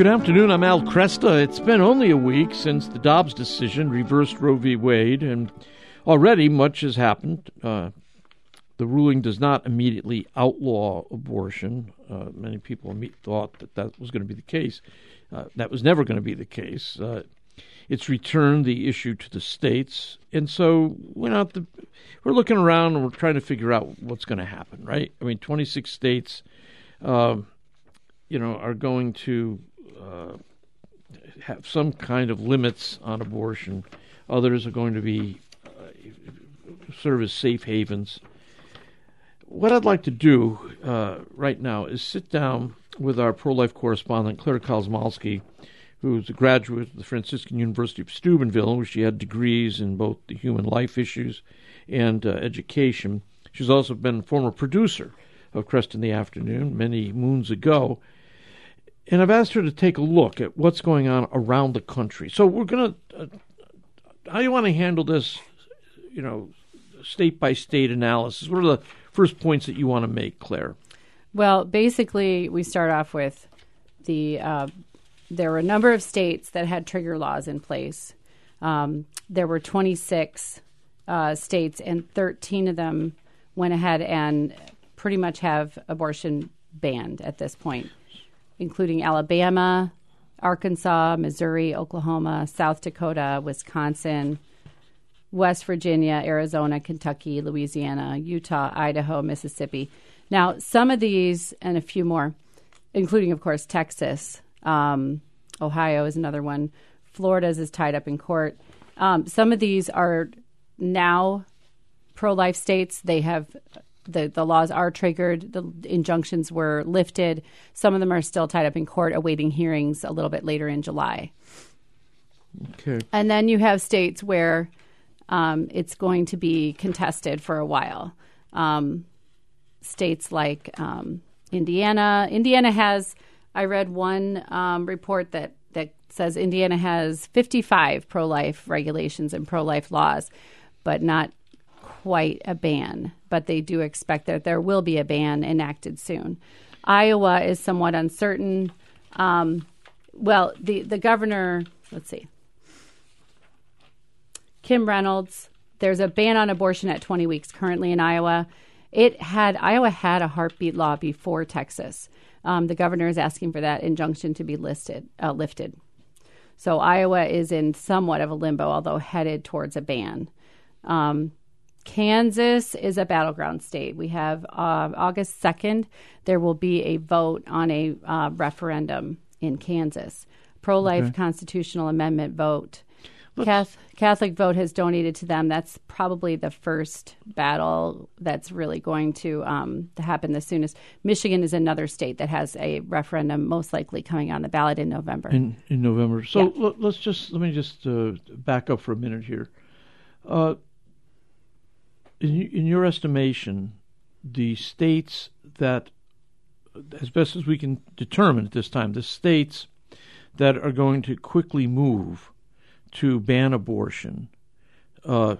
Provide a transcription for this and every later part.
Good afternoon. I'm Al Kresta. It's been only a week since the Dobbs decision reversed Roe v. Wade, and already much has happened. Uh, the ruling does not immediately outlaw abortion. Uh, many people thought that that was going to be the case. Uh, that was never going to be the case. Uh, it's returned the issue to the states, and so we're not the, we're looking around and we're trying to figure out what's going to happen. Right? I mean, 26 states, um, you know, are going to uh, have some kind of limits on abortion. Others are going to be uh, serve as safe havens. What I'd like to do uh, right now is sit down with our pro-life correspondent Clare Kosmalski, who's a graduate of the Franciscan University of Steubenville, where she had degrees in both the human life issues and uh, education. She's also been a former producer of Kresta in the Afternoon many moons ago and I've asked her to take a look at what's going on around the country. So we're going to. Uh, how do you want to handle this? You know, state by state analysis. What are the first points that you want to make, Clare? Well, basically, we start off with the. Uh, there were a number of states that had trigger laws in place. Um, there were 26 uh, states, and 13 of them went ahead and pretty much have abortion banned at this point including Alabama, Arkansas, Missouri, Oklahoma, South Dakota, Wisconsin, West Virginia, Arizona, Kentucky, Louisiana, Utah, Idaho, Mississippi. Now, some of these and a few more, including, of course, Texas, um, Ohio is another one, Florida's is tied up in court. Um, some of these are now pro life states. They have the, the laws are triggered, the injunctions were lifted. Some of them are still tied up in court, awaiting hearings a little bit later in July. Okay. And then you have states where um, it's going to be contested for a while. Um, states like um, Indiana. Indiana has, I read one um, report that, that says Indiana has 55 pro life regulations and pro life laws, but not quite a ban, but they do expect that there will be a ban enacted soon. Iowa is somewhat uncertain. Um, well, the, the governor, let's see, Kim Reynolds, there's a ban on abortion at 20 weeks currently in Iowa. It had Iowa had a heartbeat law before Texas. Um, the governor is asking for that injunction to be listed uh, lifted. So Iowa is in somewhat of a limbo, although headed towards a ban. Um, Kansas is a battleground state. We have uh, August 2nd, there will be a vote on a uh, referendum in Kansas. Pro life okay. constitutional amendment vote. Catholic, Catholic vote has donated to them. That's probably the first battle that's really going to, um, to happen the soonest. Michigan is another state that has a referendum most likely coming on the ballot in November. In, in November. So yeah. l- let's just let me just uh, back up for a minute here. Uh, in, in your estimation, the states that, as best as we can determine at this time, the states that are going to quickly move to ban abortion, uh,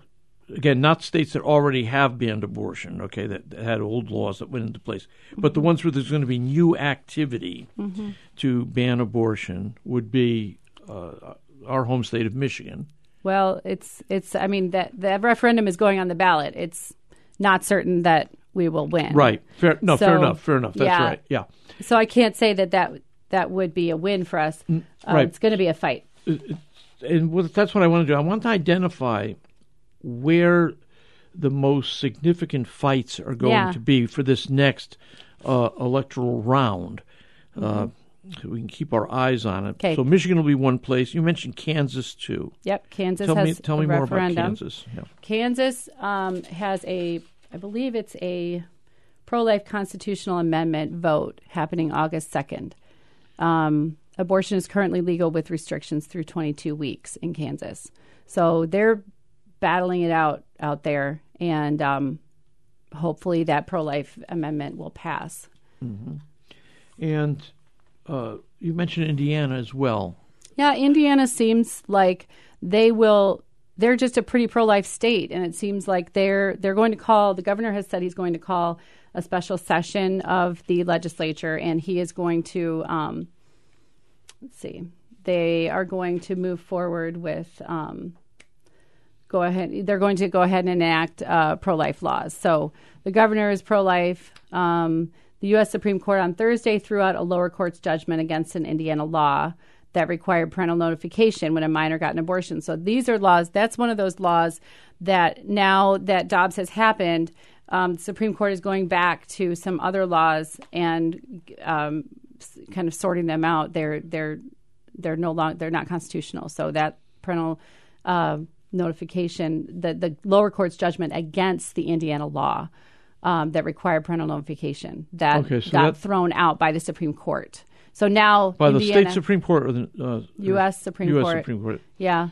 again, not states that already have banned abortion, okay, that, that, had old laws that went into place, but the ones where there's going to be new activity mm-hmm. to ban abortion would be uh, our home state of Michigan. Well, it's it's. I mean that the referendum is going on the ballot. It's not certain that we will win. Right. Fair. No. So, fair enough. Fair enough. That's yeah. right. Yeah. So I can't say that that that would be a win for us. Uh, right. It's going to be a fight. Uh, and that's what I want to do. I want to identify where the most significant fights are going yeah. to be for this next uh, electoral round. Uh, mm-hmm. Uh, we can keep our eyes on it. Okay. So Michigan will be one place. You mentioned Kansas too. Yep, Kansas tell has me, tell me more about Kansas. Yeah. Kansas um, has a, I believe it's a pro-life constitutional amendment vote happening August second. Um, abortion is currently legal with restrictions through 22 weeks in Kansas. So they're battling it out out there, and um, hopefully that pro-life amendment will pass. Mm-hmm. And uh, you mentioned Indiana as well. Yeah, Indiana seems like they will. They're just a pretty pro-life state, and it seems like they're they're going to call. The governor has said he's going to call a special session of the legislature, and he is going to um, let's see, they are going to move forward with. Um, go ahead. They're going to go ahead and enact uh, pro-life laws. So the governor is pro-life. Um, the U.S. Supreme Court on Thursday threw out a lower court's judgment against an Indiana law that required parental notification when a minor got an abortion. So these are laws. That's one of those laws that now that Dobbs has happened, um, the Supreme Court is going back to some other laws and um, kind of sorting them out. They're they're they're no longer they're not constitutional. So that parental uh, notification, the the lower court's judgment against the Indiana law. Um, that required parental notification that Okay, so got that- thrown out by the Supreme Court. So now By the state Supreme Court or the uh, U.S. Supreme U.S. Court. Supreme Court. Yeah.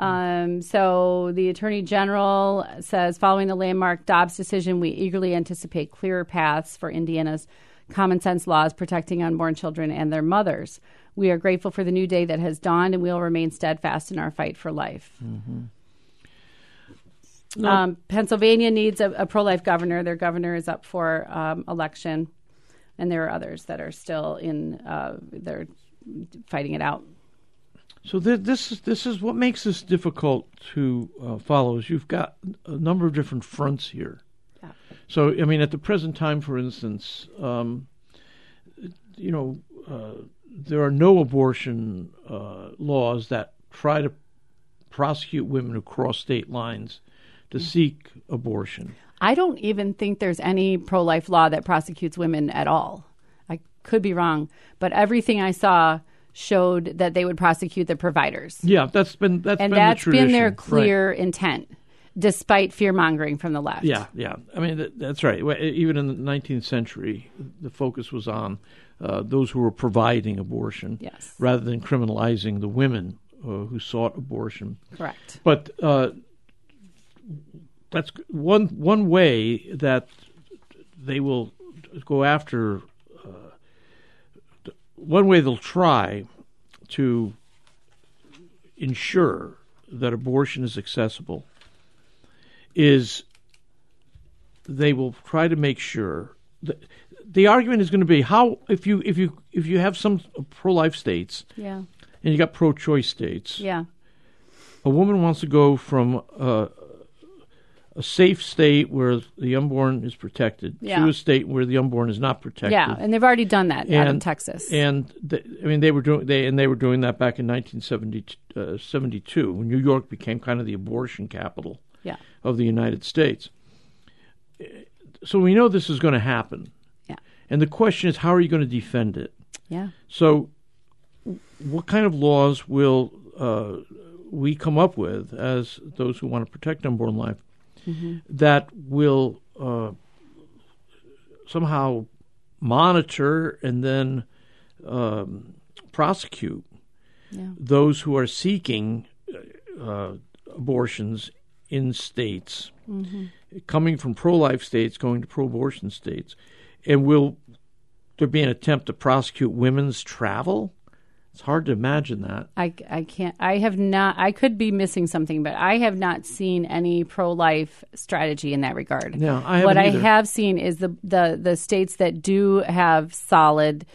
Um, so the Attorney General says following the landmark Dobbs decision, we eagerly anticipate clearer paths for Indiana's common sense laws protecting unborn children and their mothers. We are grateful for the new day that has dawned, and we will remain steadfast in our fight for life. Um, Pennsylvania needs a, a pro life governor. Their governor is up for um, election, and there are others that are still in, uh, they're fighting it out. So th- this is this is what makes this difficult to uh, follow. Is you've got a number of different fronts here. Yeah. So I mean, at the present time, for instance, um, you know, uh, there are no abortion uh, laws that try to prosecute women who cross state lines to seek abortion. I don't even think there's any pro life law that prosecutes women at all. I could be wrong, but everything I saw showed that they would prosecute the providers. Yeah, that's been that's And been that's the been their tradition. Right. clear intent, despite fear mongering from the left. Yeah, yeah. I mean, that, that's right. Even in the 19th century, the focus was on uh, those who were providing abortion Yes. rather than criminalizing the women uh, who sought abortion. Correct. But uh, that's one one way that they will go after. Uh, one way they'll try to ensure that abortion is accessible is they will try to make sure that the argument is going to be how if you if you if you have some pro-life states Yeah. and you got pro-choice states Yeah. a woman wants to go from uh, a safe state where the unborn is protected Yeah. to a state where the unborn is not protected. Yeah. And they've already done that out in Texas. And th I mean, they were doing they and they were doing that back in 1972 uh, when New York became kind of the abortion capital yeah. of the United States. So we know this is going to happen. Yeah. And the question is, how are you going to defend it? Yeah. So, what kind of laws will uh, we come up with as those who want to protect unborn life that will uh, somehow monitor and then um, prosecute Yeah. those who are seeking uh, abortions in states, coming from pro life states, going to pro abortion states? And will there be an attempt to prosecute women's travel? It's hard to imagine that. I, I can't, I have not, I could be missing something, but I have not seen any pro life strategy in that regard. No, I What haven't I either. have seen is the, the, the states that do have solid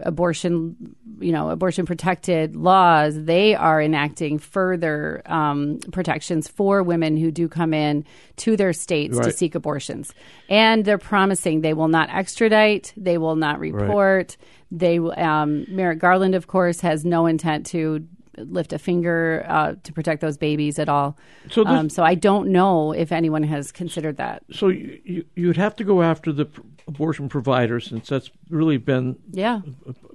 abortion, you know, abortion protected laws, they are enacting further um, protections for women who do come in to their states to seek abortions. And they're promising they will not extradite, they will not report. They will- um, Merrick Garland, of course, has no intent to lift a finger uh, to protect those babies at all. So this- um, so I don't know if anyone has considered that. So you, you, you'd have to go after the abortion provider since that's really been Yeah,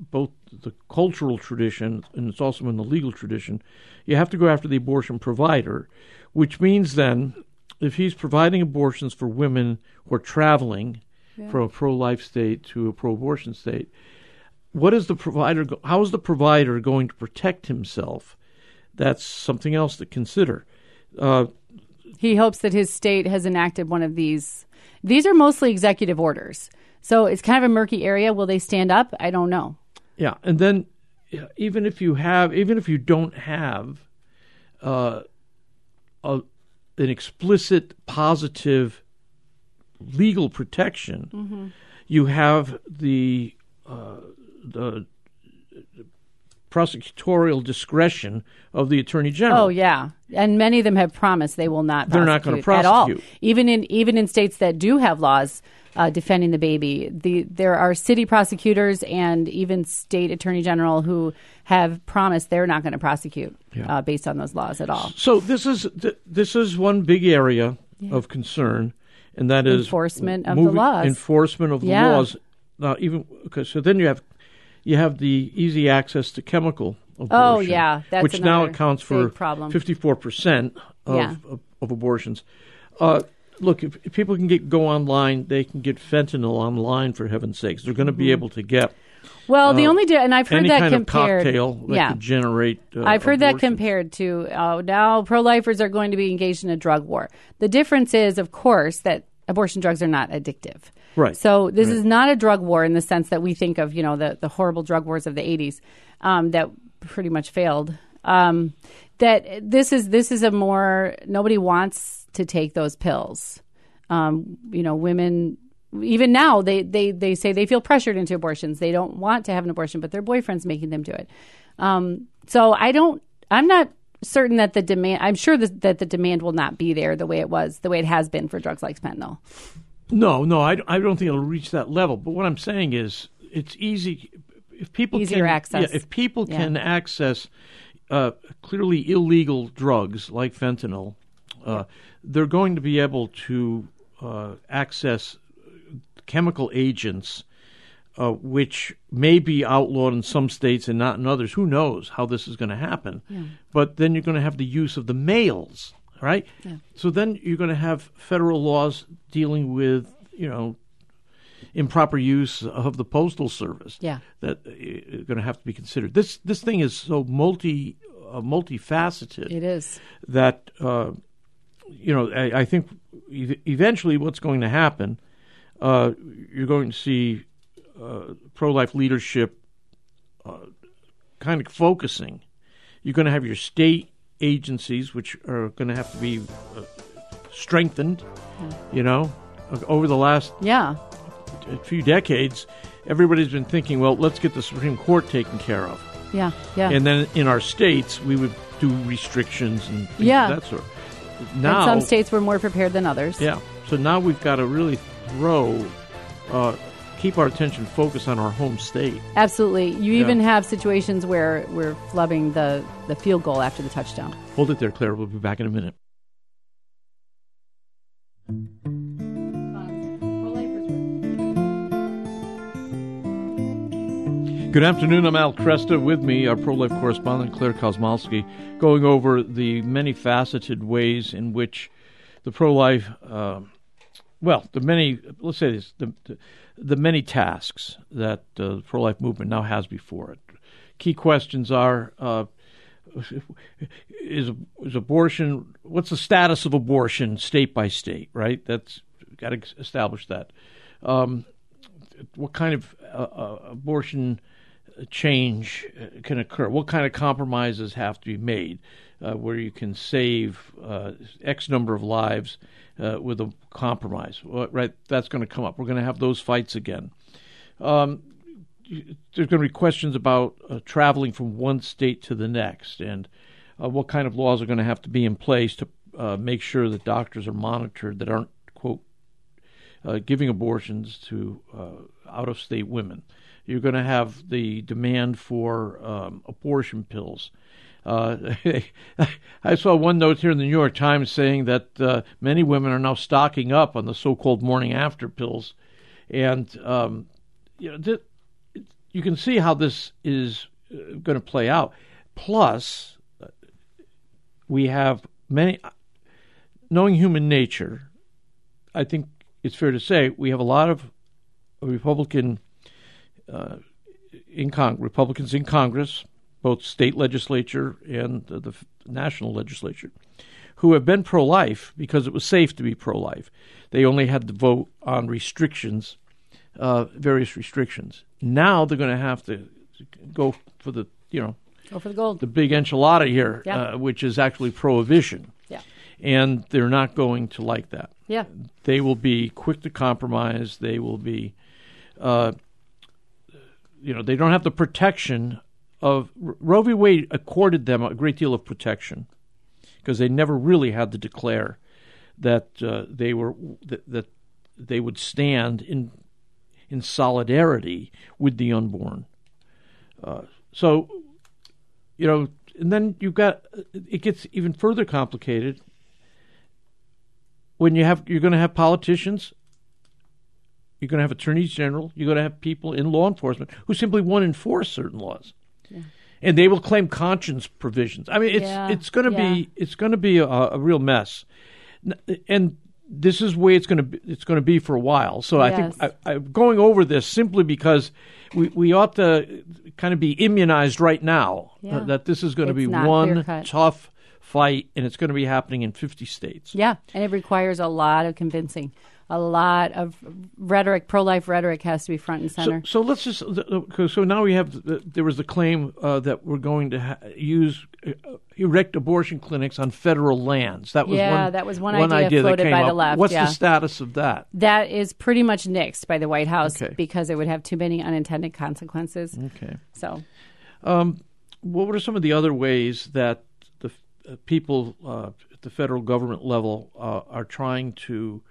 both the cultural tradition and it's also in the legal tradition. You have to go after the abortion provider, which means then if he's providing abortions for women who are traveling from a pro-life state to a pro-abortion state, what is the provider? Go- how is the provider going to protect himself? That's something else to consider. Uh, he hopes that his state has enacted one of these. These are mostly executive orders. So it's kind of a murky area. Will they stand up? I don't know. Yeah, and then even if you have, even if you don't have uh, a, an explicit positive legal protection, you have the uh, the prosecutorial discretion of the attorney general. Oh yeah, and many of them have promised they will not. They're not gonna prosecute at all. Even in even in states that do have laws uh, defending the baby, the there are city prosecutors and even state attorney general who have promised they're not going to prosecute Yeah. uh, based on those laws at all. So this is th- this is one big area of concern, and that is Enforcement of the laws. Enforcement of the Yeah. laws. Now, even okay, so then you have you have the easy access to chemical abortion. Oh, yeah, that's which now accounts for fifty four percent of, of abortions. Uh, look, if, if people can get go online, they can get fentanyl online. For heaven's sakes, they're going to be able to get Well, the only di- and I've heard Uh, that kind compared. of cocktail that yeah, could generate. Uh, I've heard that compared to uh, now pro-lifers are going to be engaged in a drug war. The difference is, of course, that abortion drugs are not addictive. Right. So this is not a drug war in the sense that we think of, you know, the, the horrible drug wars of the 80s um, that pretty much failed. Um, that this is this is a more nobody wants to take those pills. Um, you know, women even now they, they they say they feel pressured into abortions. They don't want to have an abortion, but their boyfriend's making them do it. Um, so I don't. I'm not certain that the demand. I'm sure that, that the demand will not be there the way it was, the way it has been for drugs like fentanyl. No, no, I, I don't think it'll reach that level. But what I'm saying is, it's easy if people Easier can, access. Yeah, if people Yeah. can access uh, clearly illegal drugs like fentanyl, uh, they're going to be able to uh, access chemical agents. Uh, which may be outlawed in some states and not in others. Who knows how this is going to happen? But then you're going to have the use of the mails, right? So then you're going to have federal laws dealing with, you know, improper use of the postal service. Yeah. that are going to have to be considered. This this thing is so multi uh, multifaceted It is. that uh, you know I, I think ev- eventually what's going to happen, uh, you're going to see uh, pro life leadership uh, kind of focusing. You're going to have your state agencies, which are going to have to be uh, strengthened. You know, over the last Yeah. a few decades, everybody's been thinking, well, let's get the Supreme Court taken care of. Yeah. Yeah. And then in our states, we would do restrictions and things Yeah. of that sort. and Now, some states were more prepared than others. yeah. So now we've got to really throw, uh, keep our attention focused on our home state. Absolutely. You Yeah. even have situations where we're flubbing the, the field goal after the touchdown. Hold it there, Clare. We'll be back in a minute. Good afternoon. I'm Al Kresta. With me, our pro life correspondent, Clare Kosmalski, going over the many faceted ways in which the pro life, um well, the many, let's say this, the, the, many tasks that uh, the pro life movement now has before it. Key questions are uh, is, is abortion, what's the status of abortion state by state, right? That's got to establish that. Um, what kind of uh, uh, abortion change uh, can occur? What kind of compromises have to be made uh, where you can save uh, X number of lives uh, with a compromise? Well, right, that's going to come up. We're going to have those fights again. Um, there's going to be questions about uh, traveling from one state to the next and uh, what kind of laws are going to have to be in place to make sure that doctors are monitored that aren't, quote, giving abortions to out of state women. You're going to have the demand for um, abortion pills. Uh, I saw one note here in the New York Times saying that uh, many women are now stocking up on the so-called morning after pills, and um, you know, th- you can see how this is uh, going to play out. Plus, uh, we have many, knowing human nature, I think it's fair to say we have a lot of Republican uh, in Cong- Republicans in Congress, both state legislature and the, the national legislature, who have been pro-life because it was safe to be pro-life. They only had to vote on restrictions, uh, various restrictions. Now they're going to have to go for the you know Go for the gold. the big enchilada here, Yeah. uh, which is actually prohibition, yeah. and they're not going to like that Yeah. they will be quick to compromise. They will be, uh, you know, they don't have the protection of Roe v. Wade accorded them a great deal of protection because they never really had to declare that uh, they were that, that they would stand in in solidarity with the unborn. Uh, so, you know, and then you've got it gets even further complicated when you have you're going to have politicians you're going to have attorneys general you're going to have people in law enforcement who simply won't enforce certain laws yeah. and they will claim conscience provisions i mean it's yeah. it's going to yeah. be it's going to be a, a, real mess and this is the way it's going to be, it's going to be for a while so yes. i think I, am going over this simply because we, we ought to kind of be immunized right now uh, that this is going to be one tough fight, and it's going to be happening in 50 states. Yeah, and it requires a lot of convincing. A lot of rhetoric, pro-life rhetoric, has to be front and center. So, so let's just. So now we have. The, there was the claim uh, that we're going to ha- use uh, erect abortion clinics on federal lands. That was yeah, one, that was one, one idea, idea floated by up. the left. What's yeah. the status of that? That is pretty much nixed by the White House okay. because it would have too many unintended consequences. Okay. So, um, what are some of the other ways that uh, people uh, at the federal government level uh, are trying to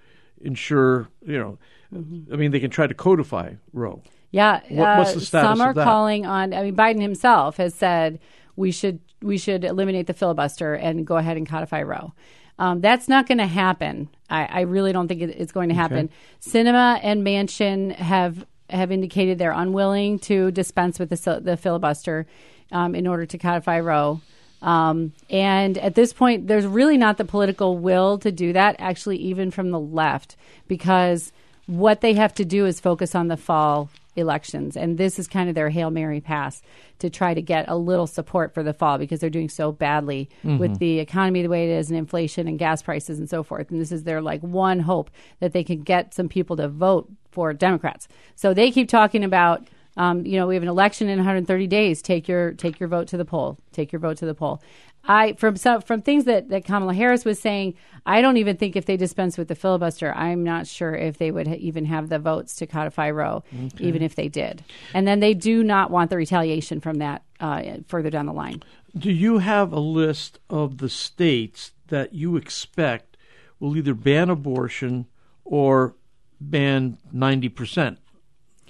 ensure, you know, mm-hmm. I mean, they can try to codify Roe. Yeah, what, what's the status some are of that? calling on. I mean, Biden himself has said we should we should eliminate the filibuster and go ahead and codify Roe. Um, that's not going to happen. I, I, really don't think it's going to happen. Okay. Sinema and Manchin have have indicated they're unwilling to dispense with the, the filibuster um, in order to codify Roe. Um, and at this point, there's really not the political will to do that, actually, even from the left, because what they have to do is focus on the fall elections. And this is kind of their Hail Mary pass to try to get a little support for the fall because they're doing so badly mm-hmm. with the economy the way it is and inflation and gas prices and so forth. And this is their like one hope that they can get some people to vote for Democrats. So they keep talking about um, you know, we have an election in 130 days. Take your take your vote to the poll. Take your vote to the poll. I from some from things that, that Kamala Harris was saying, I don't even think if they dispense with the filibuster, I'm not sure if they would ha- even have the votes to codify Roe, okay. even if they did. And then they do not want the retaliation from that uh, further down the line. Do you have a list of the states that you expect will either ban abortion or ban 90 percent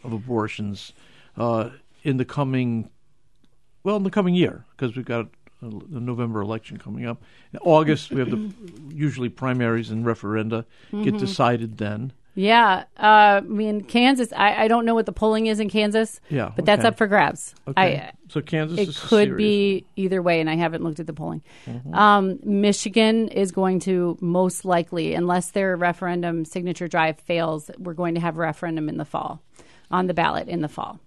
of abortions? Uh, in the coming, well, in the coming year, because we've got the November election coming up. In August, we have the usually primaries and referenda mm-hmm. get decided then. Yeah, uh, I mean Kansas. I, I don't know what the polling is in Kansas. Yeah, but okay. that's up for grabs. Okay. I, so Kansas. It could be either way, and I haven't looked at the polling. Mm-hmm. Um, Michigan is going to most likely, unless their referendum signature drive fails, we're going to have a referendum in the fall, on the ballot in the fall.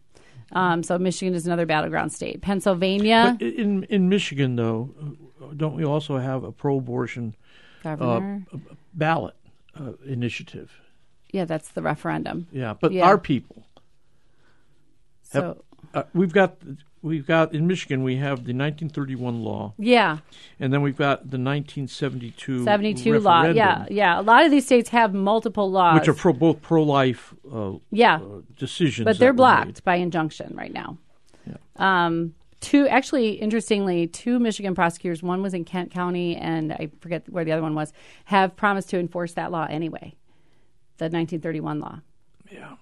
Um, so Michigan is another battleground state. Pennsylvania. But in in Michigan, though, don't we also have a pro-abortion uh, ballot uh, initiative? Yeah, that's the referendum. Yeah, but yeah. our people. Have, so uh, we've got we've got in Michigan we have the 1931 law. Yeah. And then we've got the 1972 72 law. Yeah, yeah. A lot of these states have multiple laws which are pro, both pro-life uh, yeah. Uh, decisions. But they're blocked by injunction right now. Yeah. Um, two actually interestingly two michigan prosecutors one was in kent county and i forget where the other one was have promised to enforce that law anyway the 1931 law yeah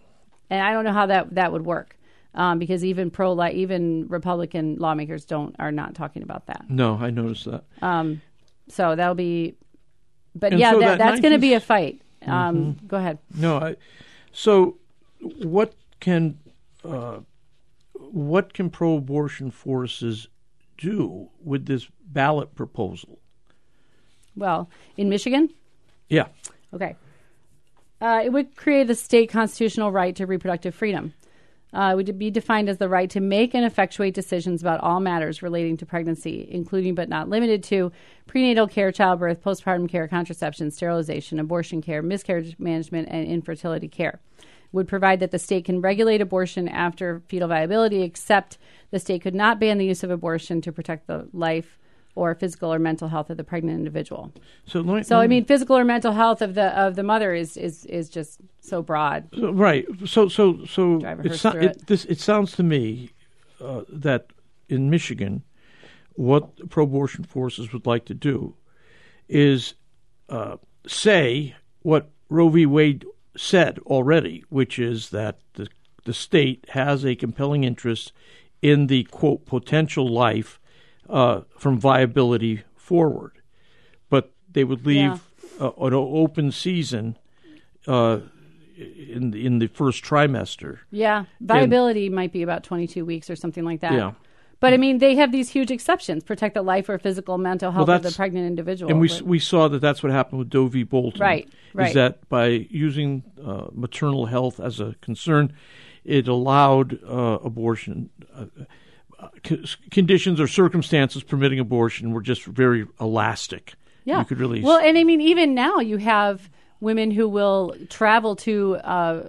and i don't know how that that would work um, because even pro life, even Republican lawmakers don't are not talking about that. No, I noticed that. Um, so that'll be, but and yeah, so that, that that's 19... going to be a fight. Um, mm-hmm. Go ahead. No, I, so what can uh, what can pro-abortion forces do with this ballot proposal? Well, in Michigan. Yeah. Okay. Uh, it would create a state constitutional right to reproductive freedom uh, would be defined as the right to make and effectuate decisions about all matters relating to pregnancy, including but not limited to prenatal care, childbirth, postpartum care, contraception, sterilization, abortion care, miscarriage management, and infertility care. Would provide that the state can regulate abortion after fetal viability, except the state could not ban the use of abortion to protect the life, or physical or mental health of the pregnant individual. So, me, so I mean, physical or mental health of the of the mother is is is just so broad. right. So so so it's not, it, it. this. It sounds to me uh, that in Michigan, what pro-abortion forces would like to do is uh, say what Roe v. Wade said already, which is that the the state has a compelling interest in the quote potential life uh, from viability forward, but they would leave Yeah. uh, an open season uh, in in the first trimester. Yeah, viability might be about 22 weeks or something like that. Yeah. But I mean, they have these huge exceptions: protect the life or physical, mental health of the pregnant individual. And we But- we saw that that's what happened with Doe v. Bolton. Right, right. Is that by using uh, maternal health as a concern, it allowed uh, abortion. Uh, conditions or circumstances permitting abortion were just very elastic. yeah, You could really. well, and I mean, even now you have women who will travel to uh,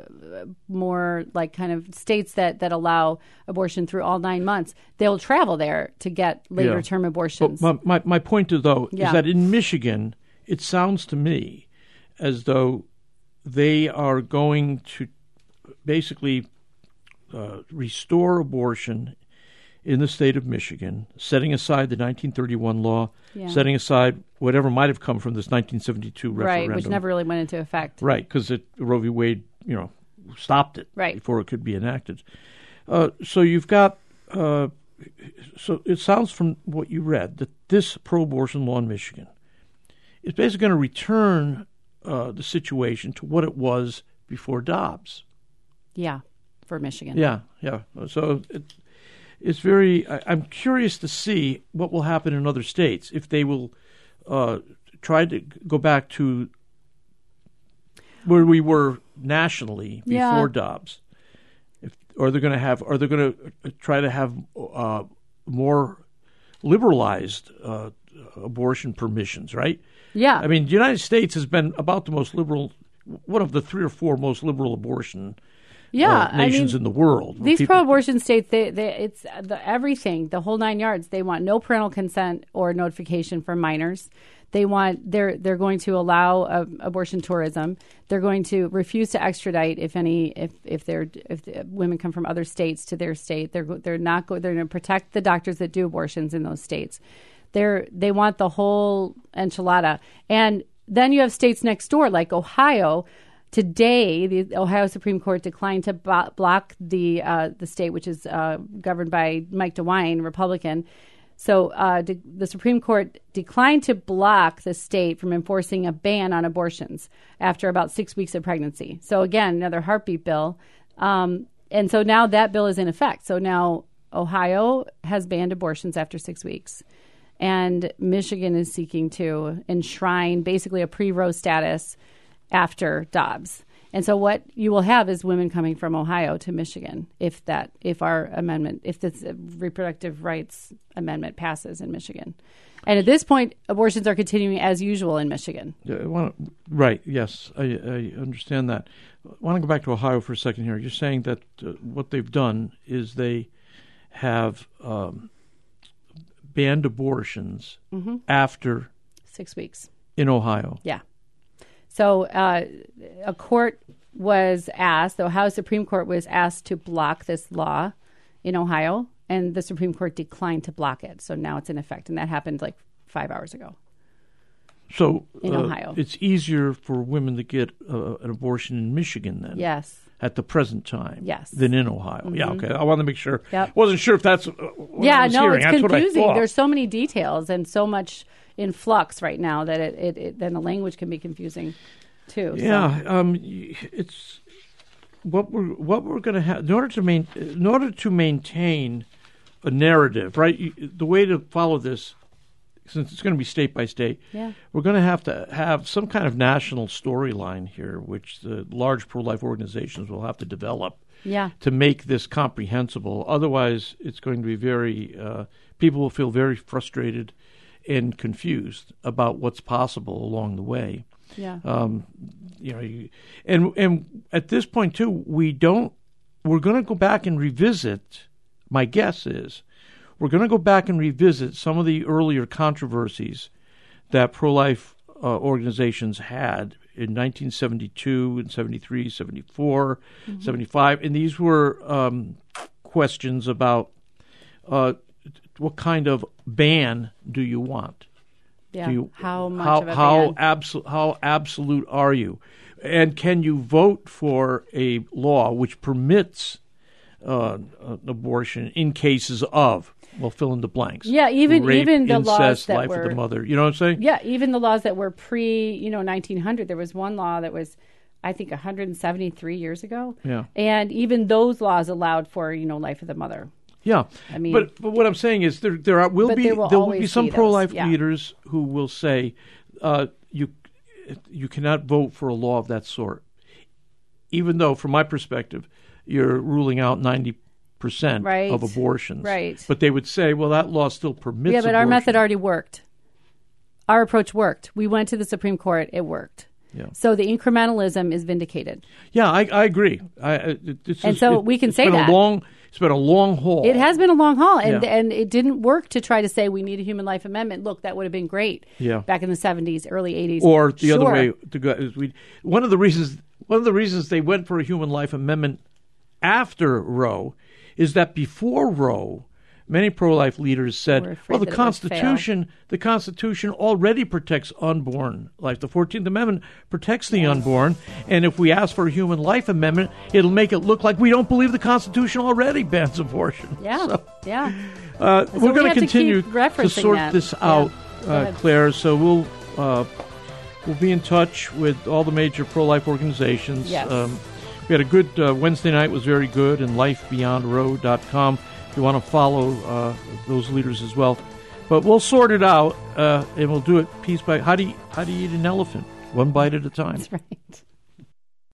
more like kind of states that that allow abortion through all nine months. They'll travel there to get later Yeah. term But abortions. my, my, my point, though, Yeah. is that in Michigan, it sounds to me as though they are going to basically uh, restore abortion in the state of Michigan, setting aside the 1931 law, Yeah. setting aside whatever might have come from this 1972 referendum. right, which never really went into effect. Right, because Roe v. Wade, you know, stopped it Right. before it could be enacted. Uh, so you've got. Uh, so it sounds from what you read that this pro-abortion law in Michigan is basically going to return uh, the situation to what it was before Dobbs. Yeah, for Michigan. Yeah, yeah. So it, it's very. I, I'm curious to see what will happen in other states if they will uh, try to go back to where we were nationally before Yeah. Dobbs. If, are they going to have? Are they going to try to have uh, more liberalized uh, abortion permissions? Right. Yeah. I mean, the United States has been about the most liberal, one of the three or four most liberal abortion yeah, uh, nations I mean, in the world. These people- pro-abortion states, they, they, it's the, everything, the whole nine yards. They want no parental consent or notification for minors. They want they're they're going to allow uh, abortion tourism. They're going to refuse to extradite if any if if they're if the women come from other states to their state. They're they're not go, they're going to protect the doctors that do abortions in those states. They're they want the whole enchilada. And then you have states next door like Ohio Today, the Ohio Supreme Court declined to block the uh, the state, which is uh, governed by Mike DeWine, Republican. So uh, de- the Supreme Court declined to block the state from enforcing a ban on abortions after about six weeks of pregnancy. So again, another heartbeat bill. Um, and so now that bill is in effect. So now Ohio has banned abortions after six weeks and Michigan is seeking to enshrine basically a pre-Roe status after Dobbs. And so what you will have is women coming from Ohio to Michigan if that if our amendment if this reproductive rights amendment passes in Michigan. And at this point abortions are continuing as usual in Michigan. Yeah, wanna, right, yes, I, I understand that. I want to go back to Ohio for a second here. You're saying that uh, what they've done is they have um, banned abortions after 6 weeks. in Ohio. Yeah. So uh, a court was asked, the Ohio Supreme Court was asked to block this law in Ohio, and the Supreme Court declined to block it. So now it's in effect, and that happened like five hours ago. So In uh, Ohio. it's easier for women to get uh, an abortion in Michigan then. Yes. At the present time, Yes. Mm-hmm. than in Ohio. Yeah, okay. I want to make sure. Yep. Wasn't sure if that's. Uh, yeah, was no, hearing. it's That's what I confusing. There's so many details and so much in flux right now that it, it, it then the language can be confusing too. So- Yeah, um, it's what we're what we're going to have in order to main in order to maintain a narrative, right? You, the way to follow this, since it's going to be state by state, Yeah. we're going to have to have some kind of national storyline here, which the large pro-life organizations will have to develop Yeah. to make this comprehensible. Otherwise, it's going to be very uh, people will feel very frustrated and confused about what's possible along the way Yeah. um, you know, you, and and at this point too, we don't. We're going to go back and revisit. My guess is we're going to go back and revisit some of the earlier controversies that pro-life uh, organizations had in 1972 and 73, 74, 75, and these were um, questions about uh, what kind of ban do you want? Yeah. You, how much how of a how ban? absolute how absolute are you? And can you vote for a law which permits uh, abortion in cases of well, fill in the blanks. Yeah, even- Rape, even the incest, laws that life of were- the mother. You know what I'm saying? Yeah, even the laws that were pre, you know, 1900. There was one law that was, I think, 173 years ago. Yeah. And even those laws allowed for, you know, life of the mother. Yeah, I mean- but but what I'm saying is there there are, will be there will there will be some pro life yeah. leaders who will say uh, you you cannot vote for a law of that sort, even though from my perspective you're ruling out ninety percent Right. of abortions. Right. But they would say, well, that law still permits. yeah, but our method already worked. Our approach worked. We went to the Supreme Court. It worked. Yeah. So the incrementalism is vindicated. Yeah, I, I agree. I, it, And so it- we can say that. a long. It's been a long haul. It has been a long haul, and Yeah. and it didn't work to try to say we need a human life amendment. Look, that would have been great. Yeah. Back in the seventies, early eighties, or the other way to go is we one of the reasons one of the reasons they went for a human life amendment after Roe is that before Roe many pro-life leaders said well the that it would fail. constitution the constitution already protects unborn life the 14th amendment protects the unborn and if we ask for a human life amendment it'll make it look like we don't believe the constitution already bans abortion Yeah, So, yeah. uh, we we're going have to continue to sort that. this out, Go uh. Clare. So we'll uh, we'll be in touch with all the major pro-life organizations. Yes. Um, we had a good uh, Wednesday night. was very good, and lifebeyondroe.com. If you want to follow uh, those leaders as well, but we'll sort it out, uh, and we'll do it piece by. How do you how do you eat an elephant? One bite at a time. That's right.